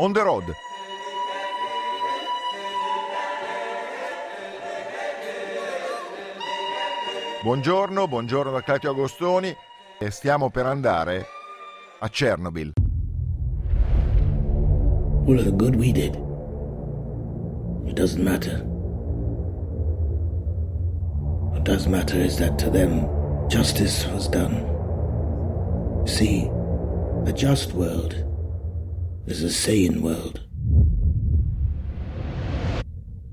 On the Road. Buongiorno, buongiorno da Claudio Agostoni e stiamo per andare a Chernobyl. All of the good we did. It doesn't matter. What does matter is that to them, justice was done. See, a just world is a sane world.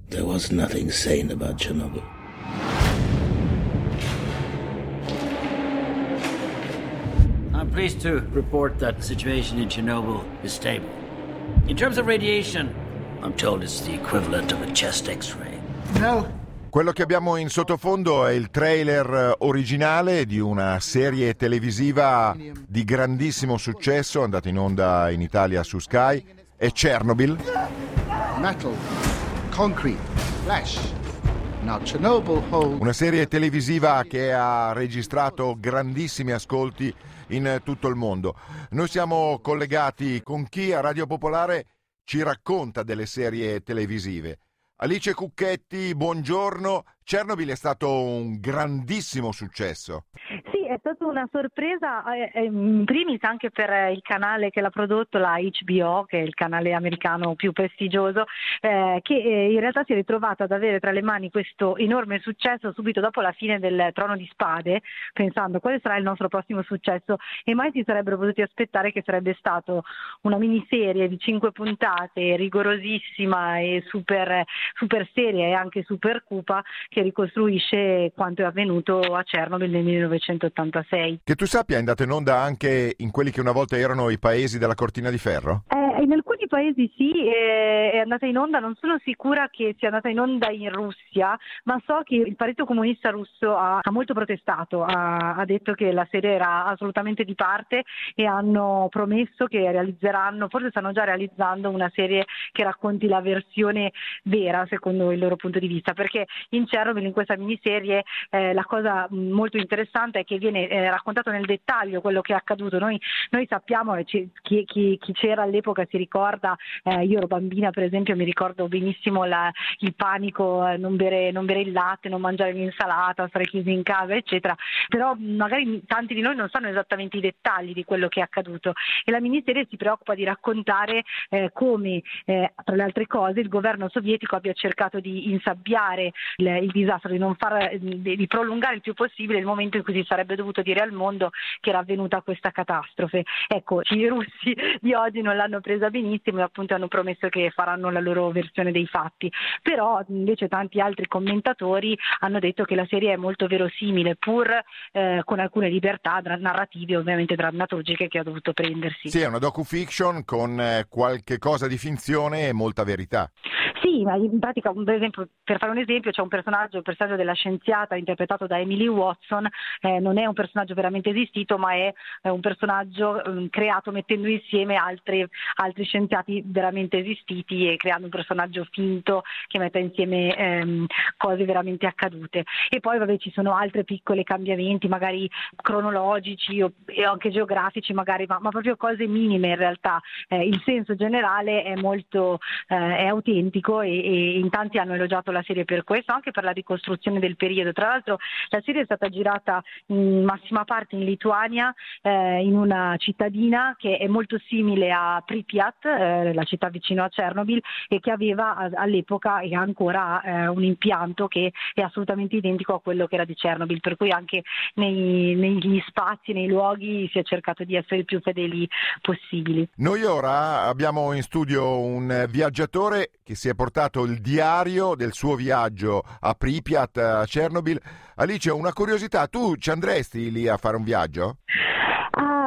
There was nothing sane about Chernobyl. I'm pleased to report that the situation in Chernobyl is stable. In terms of radiation, I'm told it's the equivalent of a chest x-ray. No. Quello che abbiamo in sottofondo è il trailer originale di una serie televisiva di grandissimo successo, andata in onda in Italia su Sky, è Chernobyl. Metal, concrete, holds Una serie televisiva che ha registrato grandissimi ascolti in tutto il mondo. Noi siamo collegati con chi a Radio Popolare ci racconta delle serie televisive. Alice Cucchetti, buongiorno. Chernobyl è stato un grandissimo successo. Sì, è stata una sorpresa eh, eh, in primis anche per eh, il canale che l'ha prodotto, la HBO, che è il canale americano più prestigioso, eh, che in realtà si è ritrovato ad avere tra le mani questo enorme successo subito dopo la fine del Trono di Spade, pensando quale sarà il nostro prossimo successo e mai si sarebbero potuti aspettare che sarebbe stato una miniserie di cinque puntate rigorosissima e super, super seria e anche super cupa che ricostruisce quanto è avvenuto a Chernobyl nel 1986. Che tu sappia è andata in onda anche in quelli che una volta erano i paesi della cortina di ferro? Eh, in alcuni paesi sì, è andata in onda, non sono sicura che sia andata in onda in Russia, ma so che il Partito Comunista Russo ha, ha molto protestato, ha, ha, detto che la serie era assolutamente di parte e hanno promesso che realizzeranno, forse stanno già realizzando una serie che racconti la versione vera secondo il loro punto di vista, perché in Chernobyl, in questa miniserie, eh, la cosa molto interessante è che viene eh, raccontato nel dettaglio quello che è accaduto. Noi, noi sappiamo, chi, chi, chi, c'era all'epoca si ricorda, eh, io ero bambina per esempio, mi ricordo benissimo la, il panico, eh, non bere, non, bere, il latte, non mangiare l'insalata, stare chiusi in casa, eccetera. Però magari tanti di noi non sanno esattamente i dettagli di quello che è accaduto e la miniserie si preoccupa di raccontare eh, come, eh, tra le altre cose, il governo sovietico abbia cercato di insabbiare il, il disastro, di, far, di, di prolungare il più possibile il momento in cui si sarebbe dovuto dire al mondo che era avvenuta questa catastrofe. Ecco, i russi di oggi non l'hanno presa benissimo e appunto hanno promesso che faranno la loro versione dei fatti, però invece tanti altri commentatori hanno detto che la serie è molto verosimile pur eh, con alcune libertà narrative ovviamente drammaturgiche che ha dovuto prendersi. Sì, è una docu-fiction con eh, qualche cosa di finzione e molta verità. Sì, ma in pratica, per, esempio, per fare un esempio, c'è un personaggio, il personaggio della scienziata interpretato da Emily Watson, eh, non è un personaggio veramente esistito, ma è, è un personaggio eh, creato mettendo insieme altri, altri, scienziati veramente esistiti e creando un personaggio finto che metta insieme ehm, cose veramente accadute. E poi vabbè, ci sono altri piccoli cambiamenti, magari cronologici o, anche geografici, magari, ma, ma, proprio cose minime in realtà. Eh, il senso generale è molto eh, è autentico e, e, in tanti hanno elogiato la serie per questo, anche per la ricostruzione del periodo. Tra l'altro la serie è stata girata in massima parte in Lituania, eh, in una cittadina che è molto simile a Pripyat, eh, la città vicino a Chernobyl, e che aveva all'epoca e ancora eh, un impianto che è assolutamente identico a quello che era di Chernobyl, per cui anche nei, negli spazi, nei luoghi si è cercato di essere il più fedeli possibili. Noi ora abbiamo in studio un viaggiatore che si è portato il diario del suo viaggio a Pripyat, a Chernobyl. Alice, una curiosità, tu ci andresti lì a fare un viaggio?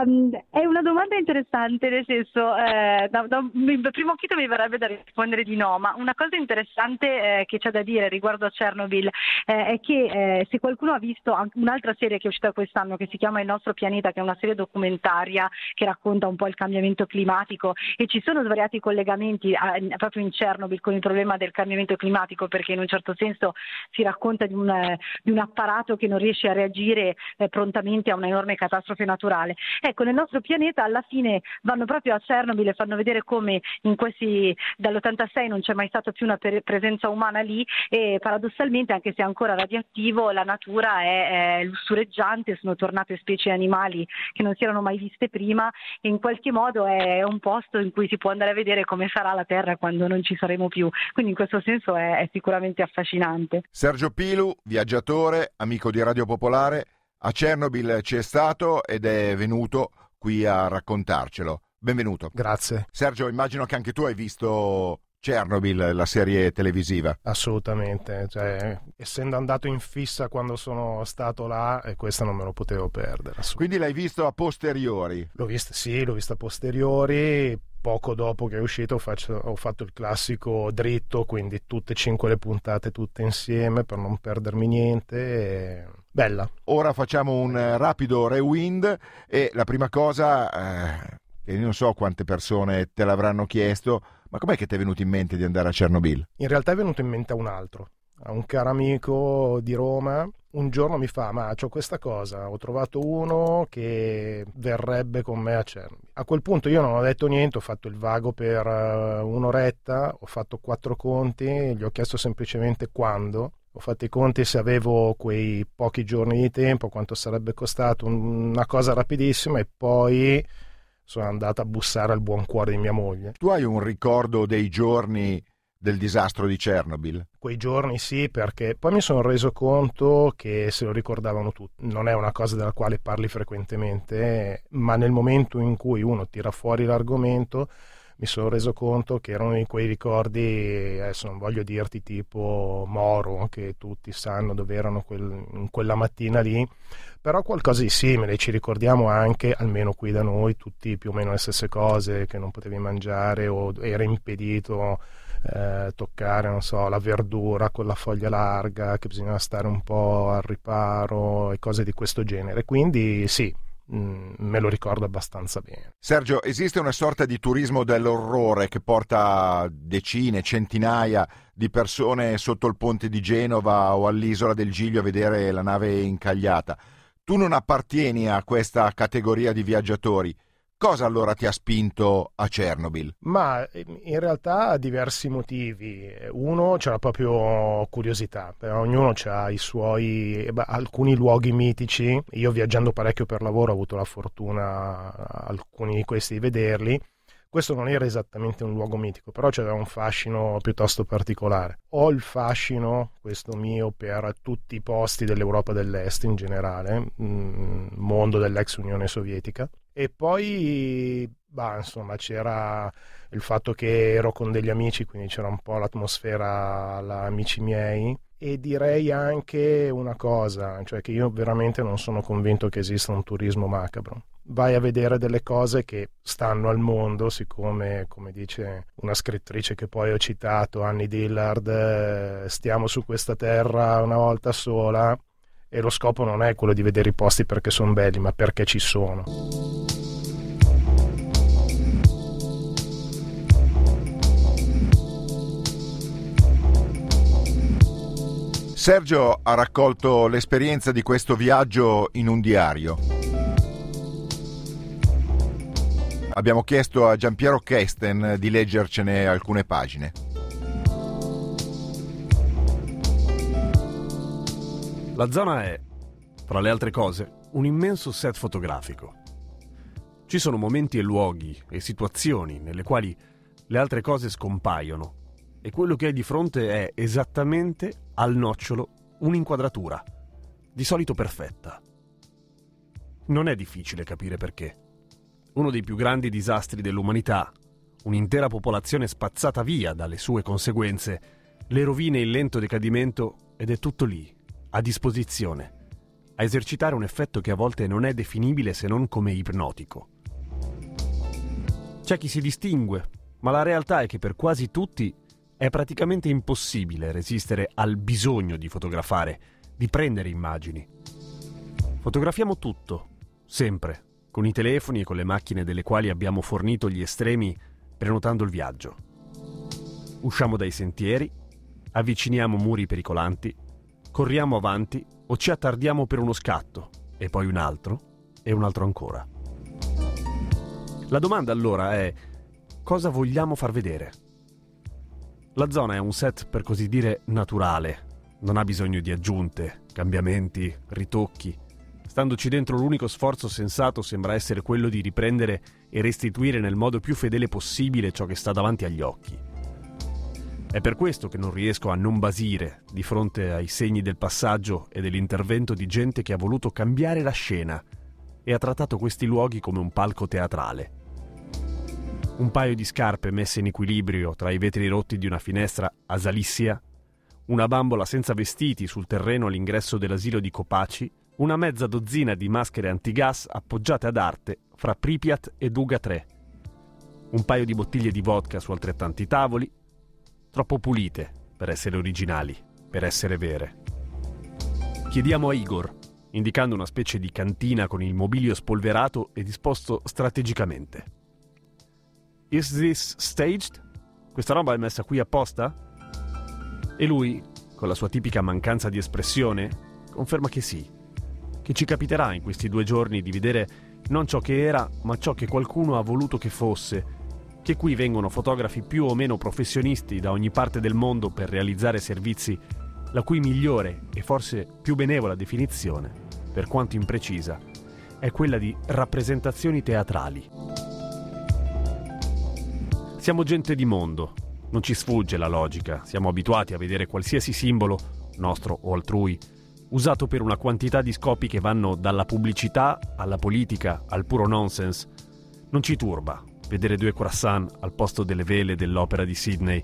Um, è una domanda interessante, nel senso, eh, da, da, da primo occhio mi verrebbe da rispondere di no, ma una cosa interessante eh, che c'è da dire riguardo a Chernobyl eh, è che eh, se qualcuno ha visto un'altra serie che è uscita quest'anno che si chiama Il nostro pianeta, che è una serie documentaria che racconta un po' il cambiamento climatico e ci sono svariati collegamenti eh, proprio in Chernobyl con il problema del cambiamento climatico perché in un certo senso si racconta di un, di un apparato che non riesce a reagire eh, prontamente a un'enorme catastrofe naturale. Ecco, nel nostro pianeta alla fine vanno proprio a Chernobyl e fanno vedere come questi, dall'86 non c'è mai stata più una presenza umana lì e paradossalmente anche se è ancora radioattivo la natura è, è lussureggiante, sono tornate specie animali che non si erano mai viste prima e in qualche modo è un posto in cui si può andare a vedere come sarà la Terra quando non ci saremo più. Quindi in questo senso è, è sicuramente affascinante. Sergio Pilu, viaggiatore, amico di Radio Popolare, a Chernobyl ci è stato ed è venuto qui a raccontarcelo. Benvenuto. Grazie. Sergio, immagino che anche tu hai visto Chernobyl, la serie televisiva. Assolutamente, cioè, essendo andato in fissa quando sono stato là, e questo non me lo potevo perdere. Quindi l'hai visto a posteriori? L'ho visto, sì, l'ho visto a posteriori. Poco dopo che è uscito faccio, ho fatto il classico dritto, quindi tutte e cinque le puntate tutte insieme per non perdermi niente. E... Bella. Ora facciamo un rapido rewind e la prima cosa, eh, che non so quante persone te l'avranno chiesto, ma com'è che ti è venuto in mente di andare a Chernobyl? In realtà è venuto in mente a un altro, a un caro amico di Roma. Un giorno mi fa, ma ho questa cosa, ho trovato uno che verrebbe con me a Chernobyl. A quel punto io non ho detto niente, ho fatto il vago per uh, un'oretta, ho fatto quattro conti, gli ho chiesto semplicemente quando, ho fatto i conti se avevo quei pochi giorni di tempo, quanto sarebbe costato, una cosa rapidissima e poi sono andato a bussare al buon cuore di mia moglie. Tu hai un ricordo dei giorni del disastro di Chernobyl? Quei giorni sì, perché poi mi sono reso conto che se lo ricordavano tutti. Non è una cosa della quale parli frequentemente, ma nel momento in cui uno tira fuori l'argomento mi sono reso conto che erano di quei ricordi, adesso non voglio dirti tipo Moro, che tutti sanno dove erano quel, quella mattina lì, però qualcosa di simile, ci ricordiamo anche, almeno qui da noi, tutti più o meno le stesse cose, che non potevi mangiare o era impedito eh, toccare, non so, la verdura con la foglia larga, che bisognava stare un po' al riparo e cose di questo genere. Quindi sì, Mm, me lo ricordo abbastanza bene. Sergio, esiste una sorta di turismo dell'orrore che porta decine, centinaia di persone sotto il ponte di Genova o all'isola del Giglio a vedere la nave incagliata. Tu non appartieni a questa categoria di viaggiatori. Cosa allora ti ha spinto a Chernobyl? Ma ehm, in realtà diversi motivi. Uno c'era proprio curiosità, ognuno ha i suoi, beh, alcuni luoghi mitici. Io viaggiando parecchio per lavoro ho avuto la fortuna alcuni di questi di vederli. Questo non era esattamente un luogo mitico, però c'era un fascino piuttosto particolare. Ho il fascino, questo mio, per tutti i posti dell'Europa dell'Est in generale, mm, mondo dell'ex Unione Sovietica e poi, bah, insomma, c'era il fatto che ero con degli amici, quindi c'era un po' l'atmosfera alla amici miei. E direi anche una cosa, cioè che io veramente non sono convinto che esista un turismo macabro. Vai a vedere delle cose che stanno al mondo, siccome, come dice una scrittrice che poi ho citato, Annie Dillard, eh, stiamo su questa terra una volta sola e lo scopo non è quello di vedere i posti perché sono belli, ma perché ci sono. Sergio ha raccolto l'esperienza di questo viaggio in un diario. Abbiamo chiesto a Giampiero Kesten di leggercene alcune pagine. La zona è, tra le altre cose, un immenso set fotografico. Ci sono momenti e luoghi e situazioni nelle quali le altre cose scompaiono e quello che hai di fronte è esattamente al nocciolo un'inquadratura, di solito perfetta. Non è difficile capire perché. Uno dei più grandi disastri dell'umanità, un'intera popolazione spazzata via dalle sue conseguenze, le rovine in lento decadimento ed è tutto lì, a disposizione, a esercitare un effetto che a volte non è definibile se non come ipnotico. C'è chi si distingue, ma la realtà è che per quasi tutti è praticamente impossibile resistere al bisogno di fotografare, di prendere immagini. Fotografiamo tutto, sempre, con i telefoni e con le macchine delle quali abbiamo fornito gli estremi prenotando il viaggio. Usciamo dai sentieri, avviciniamo muri pericolanti, corriamo avanti o ci attardiamo per uno scatto, e poi un altro, e un altro ancora. La domanda allora è cosa vogliamo far vedere? La zona è un set per così dire naturale, non ha bisogno di aggiunte, cambiamenti, ritocchi. Standoci dentro l'unico sforzo sensato sembra essere quello di riprendere e restituire nel modo più fedele possibile ciò che sta davanti agli occhi. È per questo che non riesco a non basire di fronte ai segni del passaggio e dell'intervento di gente che ha voluto cambiare la scena e ha trattato questi luoghi come un palco teatrale. Un paio di scarpe messe in equilibrio tra i vetri rotti di una finestra a Salissia, una bambola senza vestiti sul terreno all'ingresso dell'asilo di Copaci, una mezza dozzina di maschere antigas appoggiate ad arte fra Pripyat e Duga 3, un paio di bottiglie di vodka su altrettanti tavoli, troppo pulite per essere originali, per essere vere. Chiediamo a Igor, indicando una specie di cantina con il mobilio spolverato e disposto strategicamente. Is this staged? Questa roba è messa qui apposta? E lui, con la sua tipica mancanza di espressione, conferma che sì, che ci capiterà in questi due giorni di vedere non ciò che era, ma ciò che qualcuno ha voluto che fosse, che qui vengono fotografi più o meno professionisti da ogni parte del mondo per realizzare servizi la cui migliore e forse più benevola definizione, per quanto imprecisa, è quella di rappresentazioni teatrali. Siamo gente di mondo, non ci sfugge la logica, siamo abituati a vedere qualsiasi simbolo, nostro o altrui, usato per una quantità di scopi che vanno dalla pubblicità alla politica al puro nonsense. Non ci turba, vedere due croissant al posto delle vele dell'opera di Sydney,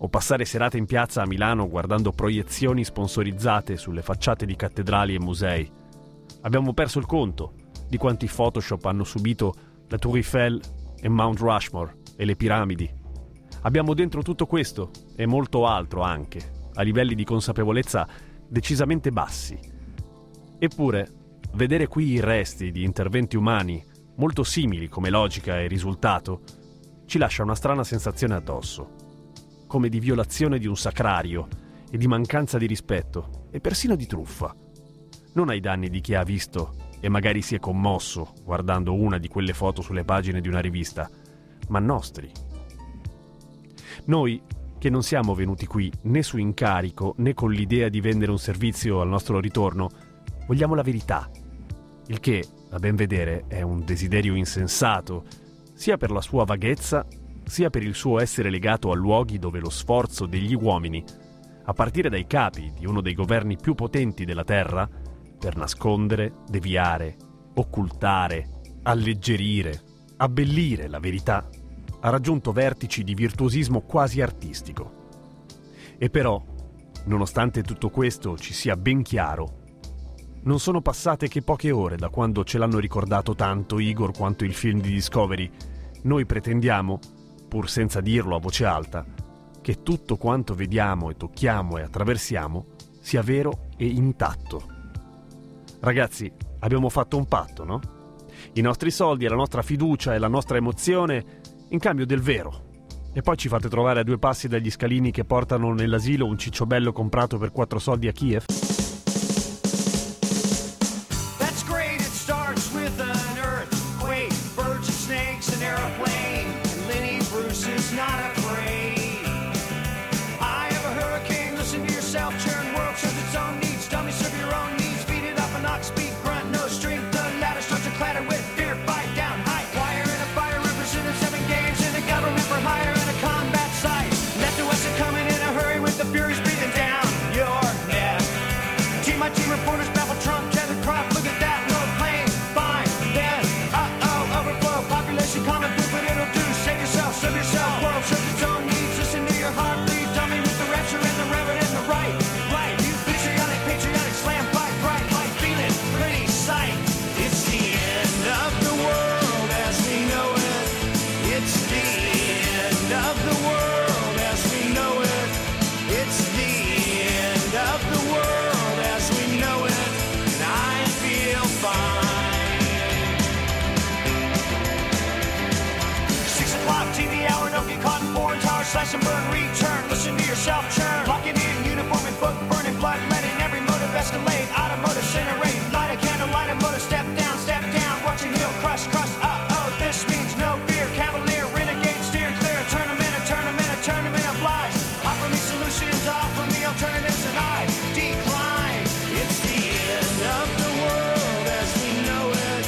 o passare serate in piazza a Milano guardando proiezioni sponsorizzate sulle facciate di cattedrali e musei. Abbiamo perso il conto di quanti Photoshop hanno subito la Tour Eiffel e Mount Rushmore e le piramidi. Abbiamo dentro tutto questo e molto altro anche, a livelli di consapevolezza decisamente bassi. Eppure, vedere qui i resti di interventi umani molto simili come logica e risultato, ci lascia una strana sensazione addosso, come di violazione di un sacrario e di mancanza di rispetto e persino di truffa. Non ai danni di chi ha visto e magari si è commosso guardando una di quelle foto sulle pagine di una rivista, ma nostri. Noi, che non siamo venuti qui né su incarico né con l'idea di vendere un servizio al nostro ritorno, vogliamo la verità, il che a ben vedere è un desiderio insensato, sia per la sua vaghezza, sia per il suo essere legato a luoghi dove lo sforzo degli uomini, a partire dai capi di uno dei governi più potenti della Terra, per nascondere, deviare, occultare, alleggerire, abbellire la verità, ha raggiunto vertici di virtuosismo quasi artistico. E però, nonostante tutto questo ci sia ben chiaro, non sono passate che poche ore da quando ce l'hanno ricordato tanto Igor quanto il film di Discovery. Noi pretendiamo, pur senza dirlo a voce alta, che tutto quanto vediamo e tocchiamo e attraversiamo sia vero e intatto. Ragazzi, abbiamo fatto un patto, no? I nostri soldi e la nostra fiducia e la nostra emozione in cambio del vero. E poi ci fate trovare a due passi dagli scalini che portano nell'asilo un cicciobello comprato per quattro soldi a Kiev? crash and burn, return. Listen to yourself churn. Locking in, uniform and book burning, blood letting. Every motive escalate, automotive centering. Light a candle, light a motor, step down, step down. Watching heel crush, crush up. Oh, this means no fear. Cavalier, renegade, steer clear. Tournament, a tournament, a tournament of lies. Offer me solutions, offer me alternatives, and I decline. It's the end of the world as we know it.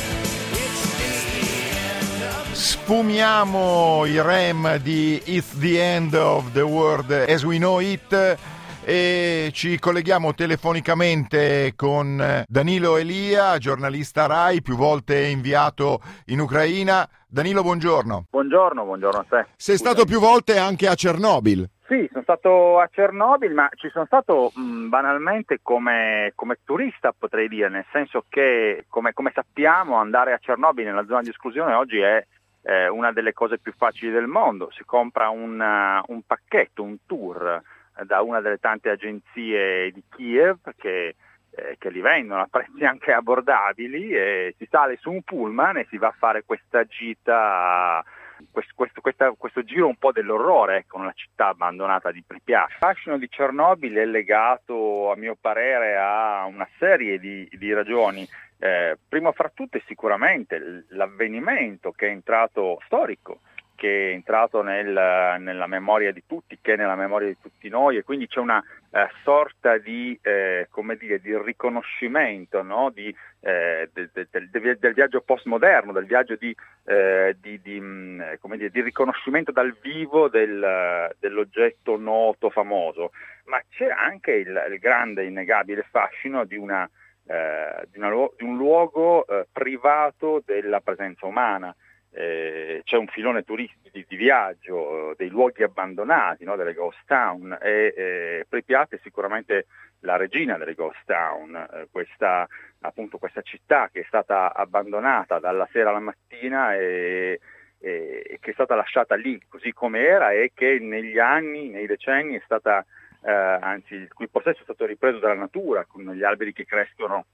It's the end of the Sfumiamo i rem di It's the End of the World as we know it e ci colleghiamo telefonicamente con Danilo Elia, giornalista RAI, più volte inviato in Ucraina. Danilo, buongiorno. Buongiorno, buongiorno a te. Sei stato più volte anche a Chernobyl. Sì, sono stato a Chernobyl, ma ci sono stato mh, banalmente come, come, turista, potrei dire, nel senso che, come, come, sappiamo, andare a Chernobyl nella zona di esclusione oggi è eh, una delle cose più facili del mondo. Si compra un, uh, un pacchetto, un tour da una delle tante agenzie di Kiev che, eh, che, li vendono a prezzi anche abbordabili e si sale su un pullman e si va a fare questa gita, questo, questo, questa, questo giro un po' dell'orrore con ecco, la città abbandonata di Pripyat. Il fascino di Chernobyl è legato a mio parere a una serie di, di ragioni. Eh, primo fra tutte sicuramente l'avvenimento che è entrato storico che è entrato nel, nella memoria di tutti, che è nella memoria di tutti noi e quindi c'è una eh, sorta di, eh, dire, di riconoscimento no? di, eh, del, del, del, del, viaggio postmoderno, del viaggio di, eh, mm, dire, di, riconoscimento dal vivo dell'oggetto noto, famoso, ma c'è anche il, il grande, innegabile fascino di, una, eh, una, un luogo eh, privato della presenza umana eh, c'è un filone turistico di, di viaggio, dei luoghi abbandonati, no, delle ghost town e eh, Pripyat è sicuramente la regina delle ghost town, eh, questa, appunto, questa città che è stata abbandonata dalla sera alla mattina e, e, che è stata lasciata lì così come era e che negli anni, nei decenni è stata, eh, anzi il cui possesso è stato ripreso dalla natura con gli alberi che crescono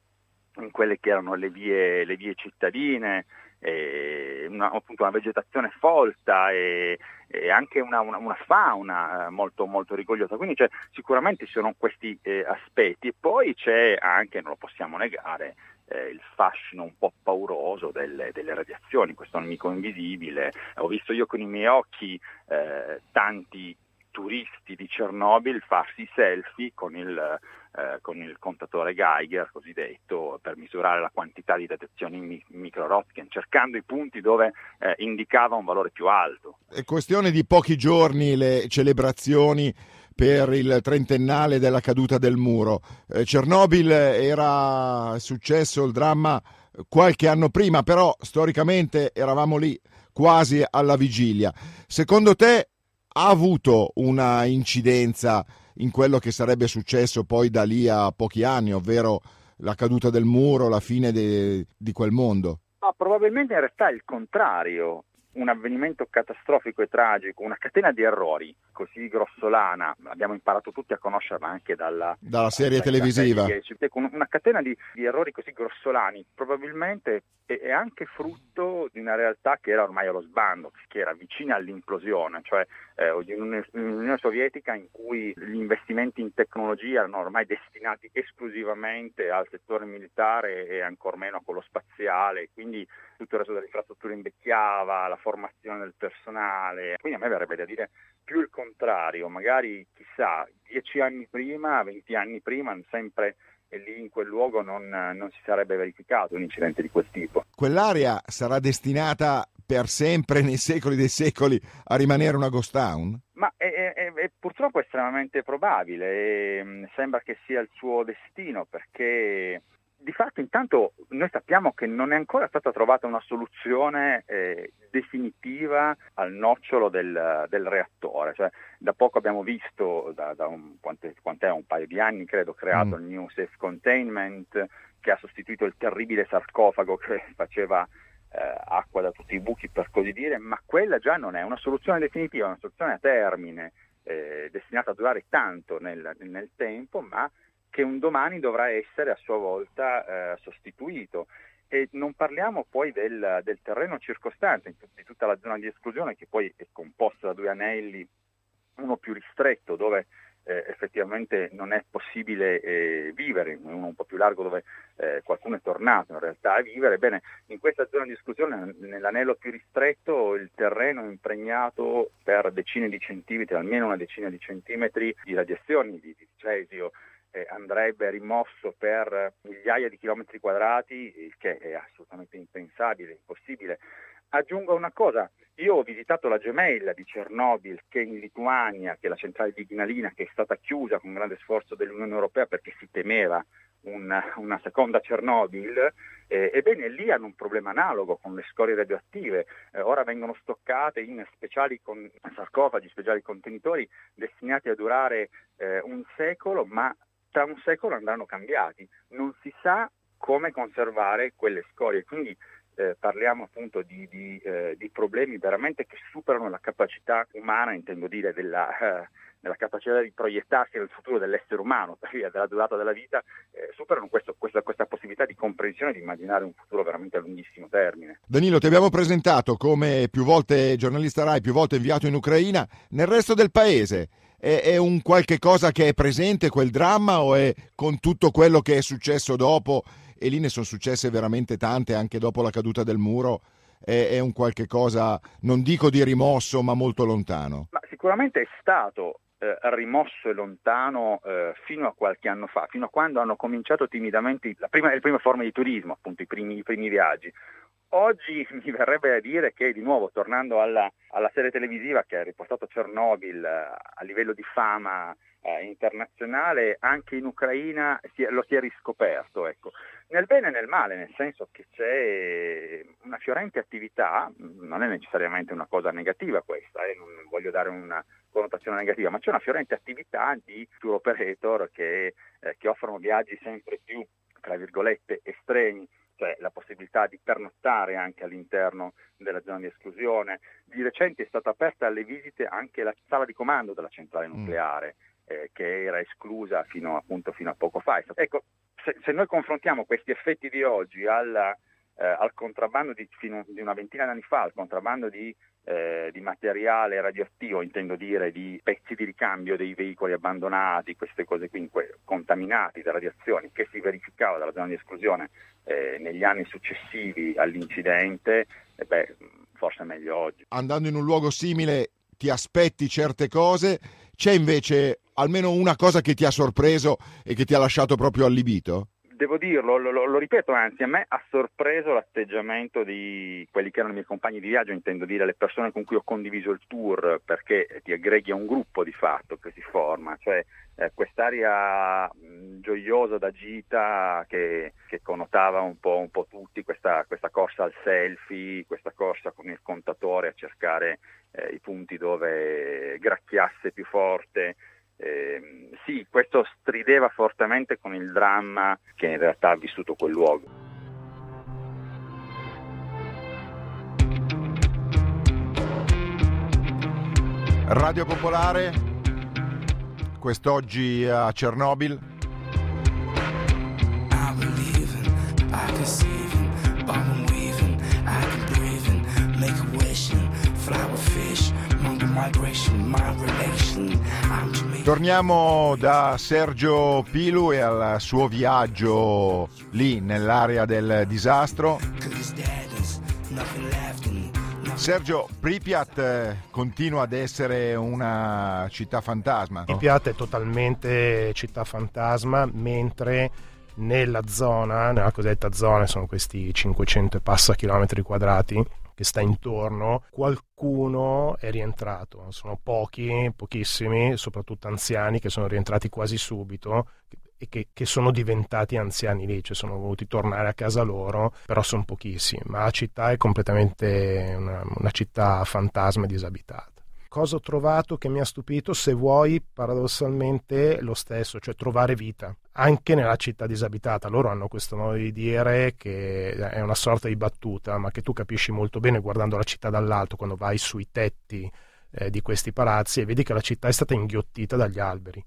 in quelle che erano le vie, le vie cittadine, una, appunto una vegetazione folta e, e anche una, una, una fauna eh, molto, molto rigogliosa. Quindi c'è, sicuramente ci sono questi eh, aspetti e poi c'è anche, non lo possiamo negare, eh, il fascino un po' pauroso delle, delle, radiazioni, questo nemico invisibile. Ho visto io con i miei occhi eh, tanti turisti di Chernobyl farsi selfie con il, eh, con il contatore Geiger cosiddetto per misurare la quantità di radiazioni mi- microrotkin, cercando i punti dove eh, indicava un valore più alto. È questione di pochi giorni le celebrazioni per il trentennale della caduta del muro. Eh, Chernobyl era successo il dramma qualche anno prima, però storicamente eravamo lì quasi alla vigilia. Secondo te ha avuto una incidenza in quello che sarebbe successo poi da lì a pochi anni, ovvero la caduta del muro, la fine de, di quel mondo? No, probabilmente in realtà è il contrario un avvenimento catastrofico e tragico, una catena di errori così grossolana, abbiamo imparato tutti a conoscerla anche dalla, dalla serie televisiva. Una catena di, di, errori così grossolani probabilmente è, è, anche frutto di una realtà che era ormai allo sbando, che era vicina all'implosione, cioè eh, un'Unione Sovietica in cui gli investimenti in tecnologia erano ormai destinati esclusivamente al settore militare e ancor meno a quello spaziale, quindi tutto il resto delle infrastrutture invecchiava, la formazione del personale, quindi a me verrebbe da dire più il contrario, magari chissà, dieci anni prima, venti anni prima, sempre e lì in quel luogo non, non, si sarebbe verificato un incidente di quel tipo. Quell'area sarà destinata per sempre, nei secoli dei secoli, a rimanere una ghost town? Ma è, è, è purtroppo estremamente probabile, e, mm, sembra che sia il suo destino perché di fatto intanto noi sappiamo che non è ancora stata trovata una soluzione eh, definitiva al nocciolo del, del, reattore. Cioè, da poco abbiamo visto, da, da un, quant'è, quant'è, un paio di anni credo, creato mm. il New Safe Containment che ha sostituito il terribile sarcofago che faceva eh, acqua da tutti i buchi per così dire, ma quella già non è una soluzione definitiva, è una soluzione a termine eh, destinata a durare tanto nel, nel tempo, ma che un domani dovrà essere a sua volta eh, sostituito. E non parliamo poi del, del terreno circostante, di tutta la zona di esclusione che poi è composta da due anelli, uno più ristretto dove eh, effettivamente non è possibile eh, vivere, uno un po' più largo dove eh, qualcuno è tornato in realtà a vivere, bene, in questa zona di esclusione, nell'anello più ristretto, il terreno è impregnato per decine di centimetri, almeno una decina di centimetri di radiazioni di, di cesio, andrebbe rimosso per migliaia di chilometri quadrati, il che è assolutamente impensabile, impossibile. Aggiungo una cosa, io ho visitato la gemella di Chernobyl che in Lituania, che è la centrale di Ignalina, che è stata chiusa con grande sforzo dell'Unione Europea perché si temeva una, una seconda Chernobyl, eh, ebbene lì hanno un problema analogo con le scorie radioattive, eh, ora vengono stoccate in speciali con, sarcofagi, speciali contenitori destinati a durare eh, un secolo, ma tra un secolo andranno cambiati, non si sa come conservare quelle scorie, quindi eh, parliamo appunto di, di, eh, di, problemi veramente che superano la capacità umana, intendo dire della, eh, della, capacità di proiettarsi nel futuro dell'essere umano, per via della durata della vita, eh, superano questo, questa, questa, possibilità di comprensione di immaginare un futuro veramente a lunghissimo termine. Danilo, ti abbiamo presentato come più volte giornalista RAI, più volte inviato in Ucraina, nel resto del paese. È, è un qualche cosa che è presente quel dramma o è con tutto quello che è successo dopo e lì ne sono successe veramente tante anche dopo la caduta del muro, è, è un qualche cosa, non dico di rimosso, ma molto lontano. Ma sicuramente è stato eh, rimosso e lontano eh, fino a qualche anno fa, fino a quando hanno cominciato timidamente la prima, le prime forme di turismo, appunto i primi, i primi viaggi. Oggi mi verrebbe da dire che, di nuovo, tornando alla, alla serie televisiva che ha riportato Chernobyl eh, a livello di fama eh, internazionale, anche in Ucraina si lo si è riscoperto. Ecco. Nel bene e nel male, nel senso che c'è una fiorente attività, non è necessariamente una cosa negativa questa, eh, non voglio dare una connotazione negativa, ma c'è una fiorente attività di tour operator che, eh, che offrono viaggi sempre più, tra virgolette, estremi cioè la possibilità di pernottare anche all'interno della zona di esclusione. Di recente è stata aperta alle visite anche la sala di comando della centrale nucleare, eh, che era esclusa fino, appunto, fino a poco fa. Ecco, se, se noi confrontiamo questi effetti di oggi alla, eh, al contrabbando di, fino, di una ventina d'anni fa, al contrabbando di eh, di materiale radioattivo, intendo dire di pezzi di ricambio dei veicoli abbandonati, queste cose qui contaminati da radiazioni che si verificava dalla zona di esclusione eh, negli anni successivi all'incidente, eh beh, forse è meglio oggi. Andando in un luogo simile ti aspetti certe cose, c'è invece almeno una cosa che ti ha sorpreso e che ti ha lasciato proprio allibito? Devo dirlo, lo, lo, lo, ripeto, anzi a me ha sorpreso l'atteggiamento di quelli che erano i miei compagni di viaggio, intendo dire le persone con cui ho condiviso il tour, perché ti aggreghi a un gruppo di fatto che si forma, cioè eh, quest'aria gioiosa da gita che, che connotava un po', un po' tutti, questa, questa, corsa al selfie, questa corsa con il contatore a cercare eh, i punti dove gracchiasse più forte. Eh, sì, questo strideva fortemente con il dramma che in realtà ha vissuto quel luogo. Radio Popolare, quest'oggi a Chernobyl. Migration, my relation. Torniamo da Sergio Pilu e al suo viaggio lì nell'area del disastro. Sergio, Pripyat eh, continua ad essere una città fantasma. no? Pripyat è totalmente città fantasma, mentre nella zona, nella cosiddetta zona, sono questi 500 e passa chilometri quadrati che sta intorno, qualcuno è rientrato. Sono pochi, pochissimi, soprattutto anziani che sono rientrati quasi subito e che, che sono diventati anziani lì, cioè sono voluti tornare a casa loro, però sono pochissimi. Ma la città è completamente una, una città fantasma e disabitata cosa ho trovato che mi ha stupito, se vuoi, paradossalmente lo stesso, cioè trovare vita, anche nella città disabitata. Loro hanno questo modo di dire che è una sorta di battuta, ma che tu capisci molto bene guardando la città dall'alto, quando vai sui tetti eh, di questi palazzi e vedi che la città è stata inghiottita dagli alberi.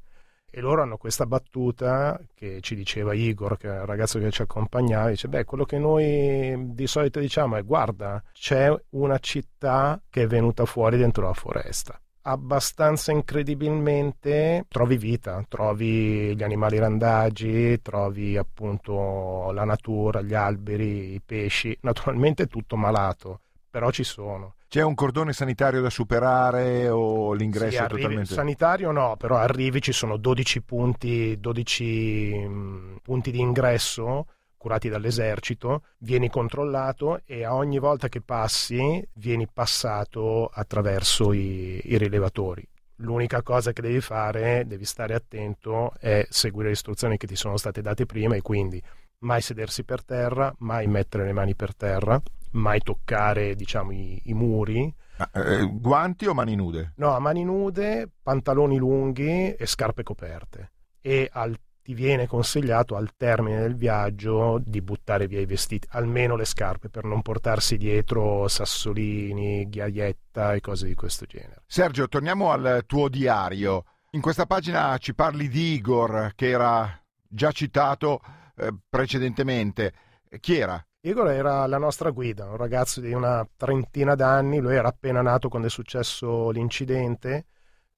E loro hanno questa battuta che ci diceva Igor, che è il ragazzo che ci accompagnava, dice, beh, quello che noi di solito diciamo è, guarda, c'è una città che è venuta fuori dentro la foresta. abbastanza incredibilmente trovi vita, trovi gli animali randagi, trovi appunto la natura, gli alberi, i pesci, naturalmente tutto malato, però ci sono. C'è un cordone sanitario da superare o l'ingresso sì, è arrivi, totalmente... Sanitario no, però arrivi ci sono 12 punti, 12 mh, punti di ingresso curati dall'esercito, vieni controllato e a ogni volta che passi vieni passato attraverso i, i rilevatori. L'unica cosa che devi fare, devi stare attento, è seguire le istruzioni che ti sono state date prima e quindi mai sedersi per terra, mai mettere le mani per terra, mai toccare diciamo, i, i muri. Ah, eh, guanti o mani nude? No, a mani nude, pantaloni lunghi e scarpe coperte. E al ti viene consigliato al termine del viaggio di buttare via i vestiti, almeno le scarpe, per non portarsi dietro sassolini, ghiaietta e cose di questo genere. Sergio, torniamo al tuo diario. In questa pagina ci parli di Igor, che era già citato eh, precedentemente. Chi era? Igor era la nostra guida, un ragazzo di una trentina d'anni, lui era appena nato quando è successo l'incidente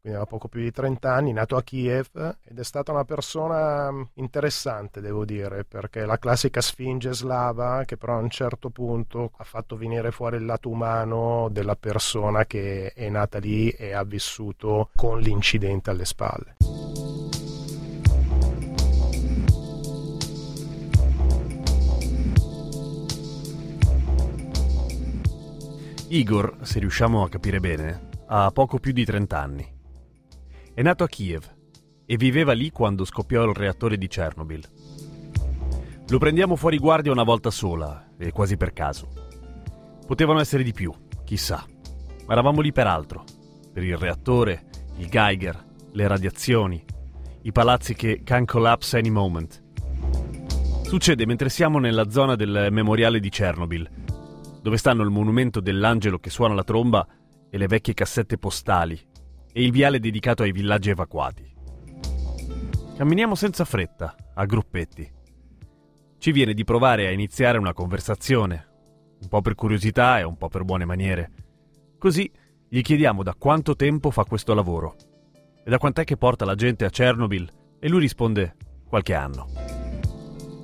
quindi aveva poco più di 30 anni, nato a Kiev ed è stata una persona mm, interessante, devo dire, perché la classica sfinge slava che però a un certo punto ha fatto venire fuori il lato umano della persona che è nata lì e ha vissuto con l'incidente alle spalle. Igor, se riusciamo a capire bene, ha poco più di 30 anni. È nato a Kiev e viveva lì quando scoppiò il reattore di Chernobyl. Lo prendiamo fuori guardia una volta sola e quasi per caso. Potevano essere di più, chissà. Ma eravamo lì per altro. Per il reattore, il Geiger, le radiazioni, i palazzi che can collapse any moment. Succede mentre siamo nella zona del memoriale di Chernobyl, dove stanno il monumento dell'angelo che suona la tromba e le vecchie cassette postali e il viale dedicato ai villaggi evacuati. Camminiamo senza fretta, a gruppetti. Ci viene di provare a iniziare una conversazione, un po' per curiosità e un po' per buone maniere. Così gli chiediamo da quanto tempo fa questo lavoro e da quant'è che porta la gente a Chernobyl e lui risponde qualche anno.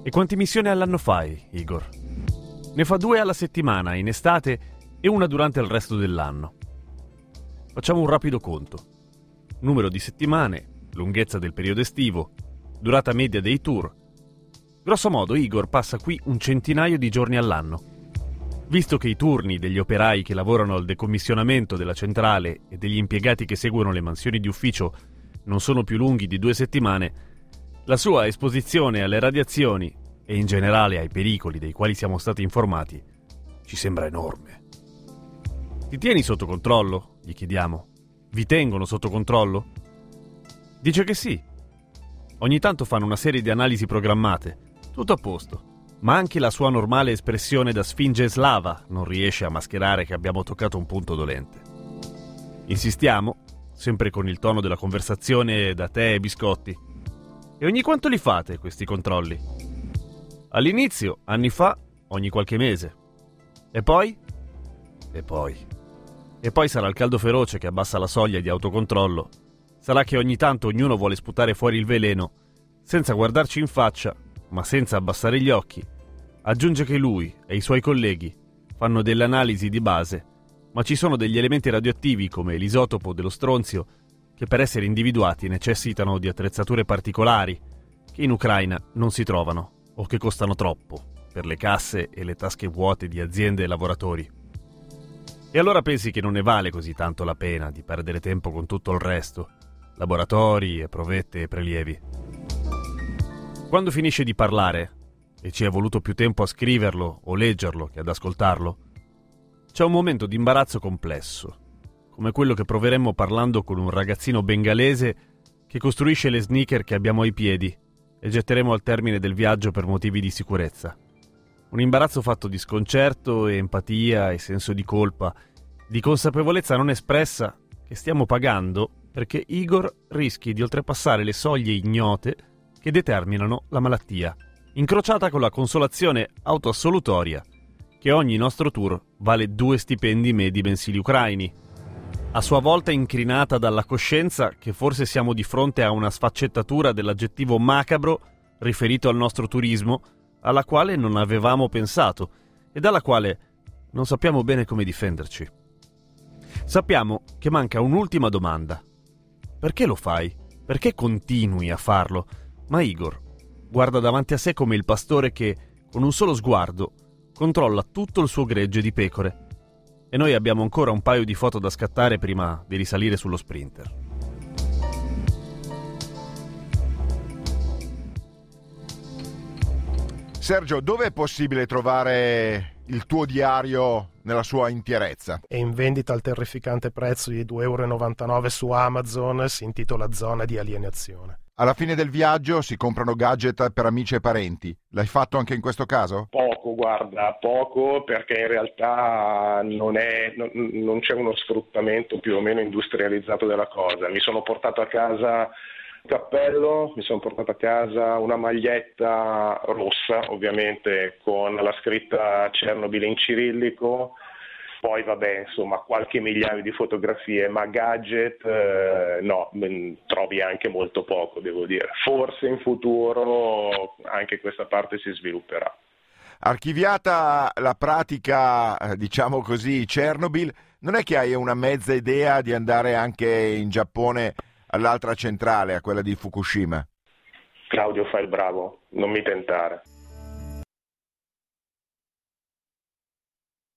E quante missioni all'anno fai, Igor? Ne fa due alla settimana, in estate, e una durante il resto dell'anno. Facciamo un rapido conto. Numero di settimane, lunghezza del periodo estivo, durata media dei tour. Grosso modo Igor passa qui un centinaio di giorni all'anno. Visto che i turni degli operai che lavorano al decommissionamento della centrale e degli impiegati che seguono le mansioni di ufficio non sono più lunghi di due settimane, la sua esposizione alle radiazioni e in generale ai pericoli dei quali siamo stati informati ci sembra enorme. Ti tieni sotto controllo? gli chiediamo. Vi tengono sotto controllo? Dice che sì. Ogni tanto fanno una serie di analisi programmate, tutto a posto, ma anche la sua normale espressione da sfinge slava non riesce a mascherare che abbiamo toccato un punto dolente. Insistiamo, sempre con il tono della conversazione da tè e biscotti. E ogni quanto li fate questi controlli? All'inizio, anni fa, ogni qualche mese. E poi? E poi. E poi sarà il caldo feroce che abbassa la soglia di autocontrollo. Sarà che ogni tanto ognuno vuole sputare fuori il veleno, senza guardarci in faccia, ma senza abbassare gli occhi. Aggiunge che lui e i suoi colleghi fanno delle analisi di base, ma ci sono degli elementi radioattivi come l'isotopo dello stronzio che per essere individuati necessitano di attrezzature particolari che in Ucraina non si trovano o che costano troppo per le casse e le tasche vuote di aziende e lavoratori. E allora pensi che non ne vale così tanto la pena di perdere tempo con tutto il resto, laboratori e provette e prelievi. Quando finisce di parlare, e ci è voluto più tempo a scriverlo o leggerlo che ad ascoltarlo, c'è un momento di imbarazzo complesso, come quello che proveremmo parlando con un ragazzino bengalese che costruisce le sneaker che abbiamo ai piedi e getteremo al termine del viaggio per motivi di sicurezza. Un imbarazzo fatto di sconcerto e empatia e senso di colpa, di consapevolezza non espressa che stiamo pagando perché Igor rischi di oltrepassare le soglie ignote che determinano la malattia, incrociata con la consolazione autoassolutoria che ogni nostro tour vale due stipendi medi mensili ucraini. A sua volta incrinata dalla coscienza che forse siamo di fronte a una sfaccettatura dell'aggettivo macabro riferito al nostro turismo, alla quale non avevamo pensato e dalla quale non sappiamo bene come difenderci. Sappiamo che manca un'ultima domanda. Perché lo fai? Perché continui a farlo? Ma Igor guarda davanti a sé come il pastore che, con un solo sguardo, controlla tutto il suo gregge di pecore. E noi abbiamo ancora un paio di foto da scattare prima di risalire sullo sprinter. Sergio, dove è possibile trovare il tuo diario nella sua interezza? È in vendita al terrificante prezzo di 2,99 euro su Amazon, si intitola Zona di alienazione. Alla fine del viaggio si comprano gadget per amici e parenti. L'hai fatto anche in questo caso? Poco, guarda, poco perché in realtà non, è, non, non c'è uno sfruttamento più o meno industrializzato della cosa. Mi sono portato a casa un cappello, mi sono portato a casa una maglietta rossa, ovviamente con la scritta Chernobyl in cirillico, poi vabbè, insomma, qualche migliaio di fotografie, ma gadget eh, no, trovi anche molto poco, devo dire. Forse in futuro anche questa parte si svilupperà. Archiviata la pratica, eh, diciamo così, Chernobyl, non è che hai una mezza idea di andare anche in Giappone all'altra centrale, a quella di Fukushima? Claudio, fai il bravo, non mi tentare.